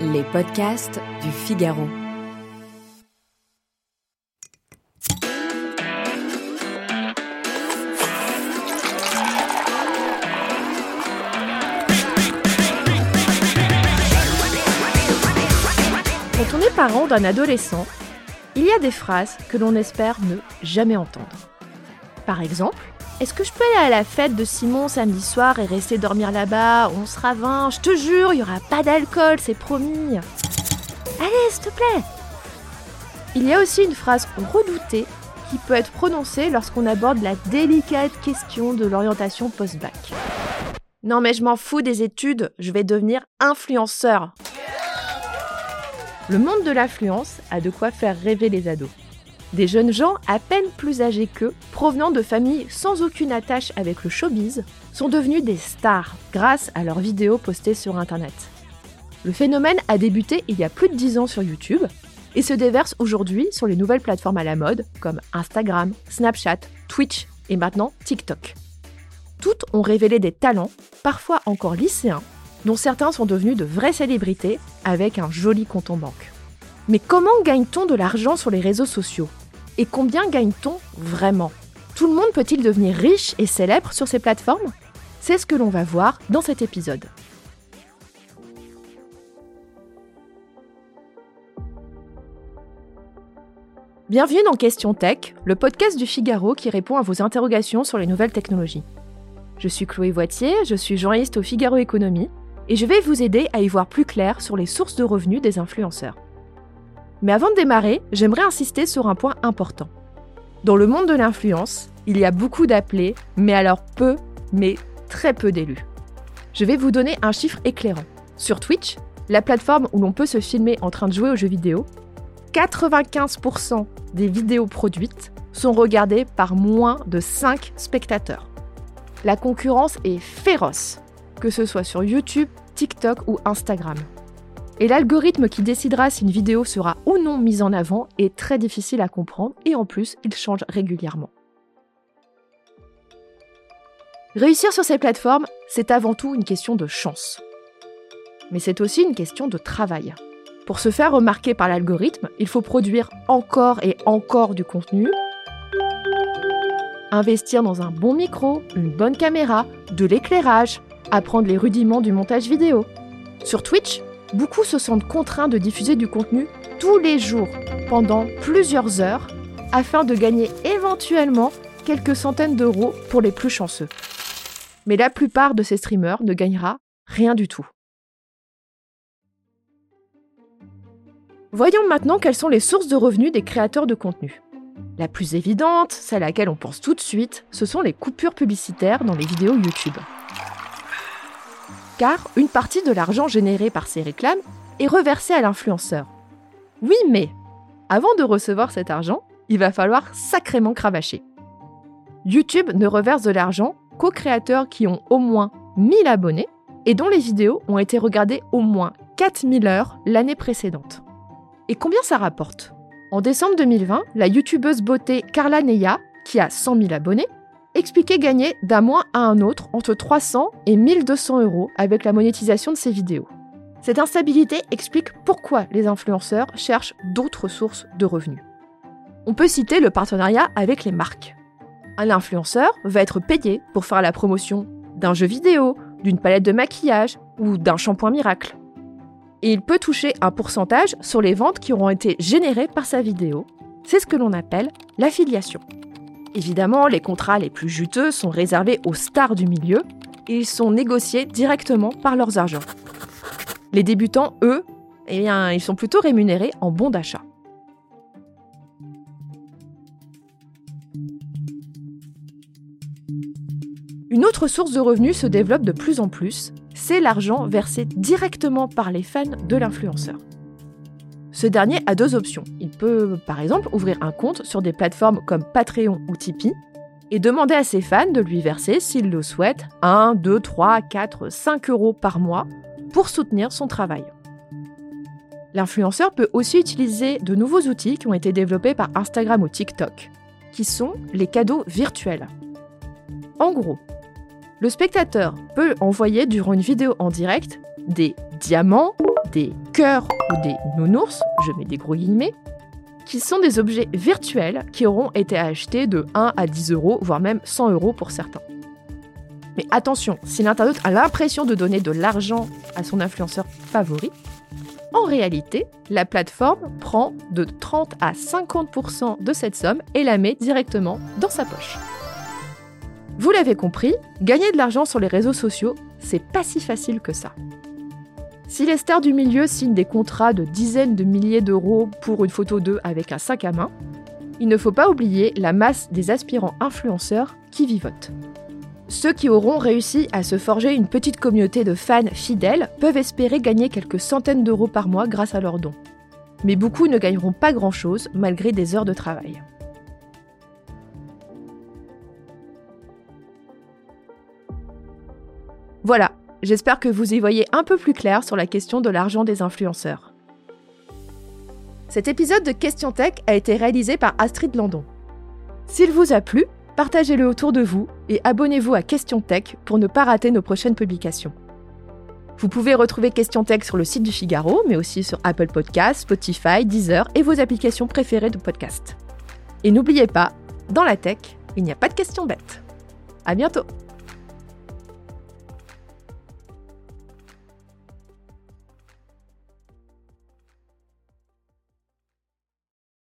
Les podcasts du Figaro. Quand on est parent d'un adolescent, il y a des phrases que l'on espère ne jamais entendre. Par exemple, est-ce que je peux aller à la fête de Simon samedi soir et rester dormir là-bas? On sera 20, je te jure, il n'y aura pas d'alcool, c'est promis. Allez, s'il te plaît Il y a aussi une phrase redoutée qui peut être prononcée lorsqu'on aborde la délicate question de l'orientation post-bac. Non mais je m'en fous des études, je vais devenir influenceur. Le monde de l'influence a de quoi faire rêver les ados. Des jeunes gens à peine plus âgés qu'eux, provenant de familles sans aucune attache avec le showbiz, sont devenus des stars grâce à leurs vidéos postées sur Internet. Le phénomène a débuté il y a plus de 10 ans sur YouTube et se déverse aujourd'hui sur les nouvelles plateformes à la mode comme Instagram, Snapchat, Twitch et maintenant TikTok. Toutes ont révélé des talents, parfois encore lycéens, dont certains sont devenus de vraies célébrités avec un joli compte en banque. Mais comment gagne-t-on de l'argent sur les réseaux sociaux? Et combien gagne-t-on vraiment? Tout le monde peut-il devenir riche et célèbre sur ces plateformes? C'est ce que l'on va voir dans cet épisode. Bienvenue dans Question Tech, le podcast du Figaro qui répond à vos interrogations sur les nouvelles technologies. Je suis Chloé Voitier, je suis journaliste au Figaro Économie et je vais vous aider à y voir plus clair sur les sources de revenus des influenceurs. Mais avant de démarrer, j'aimerais insister sur un point important. Dans le monde de l'influence, il y a beaucoup d'appelés, mais alors peu, mais très peu d'élus. Je vais vous donner un chiffre éclairant. Sur Twitch, la plateforme où l'on peut se filmer en train de jouer aux jeux vidéo, 95% des vidéos produites sont regardées par moins de 5 spectateurs. La concurrence est féroce, que ce soit sur YouTube, TikTok ou Instagram. Et l'algorithme qui décidera si une vidéo sera ou non mise en avant est très difficile à comprendre et en plus, il change régulièrement. Réussir sur ces plateformes, c'est avant tout une question de chance. Mais c'est aussi une question de travail. Pour se faire remarquer par l'algorithme, il faut produire encore et encore du contenu, investir dans un bon micro, une bonne caméra, de l'éclairage, apprendre les rudiments du montage vidéo. Sur Twitch, beaucoup se sentent contraints de diffuser du contenu tous les jours pendant plusieurs heures afin de gagner éventuellement quelques centaines d'euros pour les plus chanceux. Mais la plupart de ces streamers ne gagnera rien du tout. Voyons maintenant quelles sont les sources de revenus des créateurs de contenu. La plus évidente, celle à laquelle on pense tout de suite, ce sont les coupures publicitaires dans les vidéos YouTube car une partie de l'argent généré par ces réclames est reversée à l'influenceur. Oui, mais avant de recevoir cet argent, il va falloir sacrément cravacher. YouTube ne reverse de l'argent qu'aux créateurs qui ont au moins 1000 abonnés et dont les vidéos ont été regardées au moins 4000 heures l'année précédente. Et combien ça rapporte? En décembre 2020, la youtubeuse beauté Carla Neya, qui a 100 000 abonnés, expliquer gagner d'un mois à un autre entre 300 et 1200 euros avec la monétisation de ses vidéos. Cette instabilité explique pourquoi les influenceurs cherchent d'autres sources de revenus. On peut citer le partenariat avec les marques. Un influenceur va être payé pour faire la promotion d'un jeu vidéo, d'une palette de maquillage ou d'un shampoing miracle. Et il peut toucher un pourcentage sur les ventes qui auront été générées par sa vidéo. C'est ce que l'on appelle l'affiliation. Évidemment, les contrats les plus juteux sont réservés aux stars du milieu et ils sont négociés directement par leurs agents. Les débutants, eux, eh bien, ils sont plutôt rémunérés en bons d'achat. Une autre source de revenus se développe de plus en plus, c'est l'argent versé directement par les fans de l'influenceur. Ce dernier a deux options. Il peut, par exemple, ouvrir un compte sur des plateformes comme Patreon ou Tipeee et demander à ses fans de lui verser, s'il le souhaite, 1, 2, 3, 4, 5 euros par mois pour soutenir son travail. L'influenceur peut aussi utiliser de nouveaux outils qui ont été développés par Instagram ou TikTok, qui sont les cadeaux virtuels. En gros, le spectateur peut envoyer durant une vidéo en direct des diamants, des cœurs ou des nounours, je mets des gros guillemets, qui sont des objets virtuels qui auront été achetés de 1 à 10 euros, voire même 100 euros pour certains. Mais attention, si l'internaute a l'impression de donner de l'argent à son influenceur favori, en réalité, la plateforme prend de 30 à 50% de cette somme et la met directement dans sa poche. Vous l'avez compris, gagner de l'argent sur les réseaux sociaux, c'est pas si facile que ça. Si les stars du milieu signent des contrats de dizaines de milliers d'euros pour une photo d'eux avec un sac à main, il ne faut pas oublier la masse des aspirants influenceurs qui vivotent. Ceux qui auront réussi à se forger une petite communauté de fans fidèles peuvent espérer gagner quelques centaines d'euros par mois grâce à leurs dons. Mais beaucoup ne gagneront pas grand-chose malgré des heures de travail. Voilà, j'espère que vous y voyez un peu plus clair sur la question de l'argent des influenceurs. Cet épisode de Question Tech a été réalisé par Astrid Landon. S'il vous a plu, partagez-le autour de vous et abonnez-vous à Question Tech pour ne pas rater nos prochaines publications. Vous pouvez retrouver Question Tech sur le site du Figaro, mais aussi sur Apple Podcasts, Spotify, Deezer et vos applications préférées de podcast. Et n'oubliez pas, dans la tech, il n'y a pas de questions bêtes. À bientôt!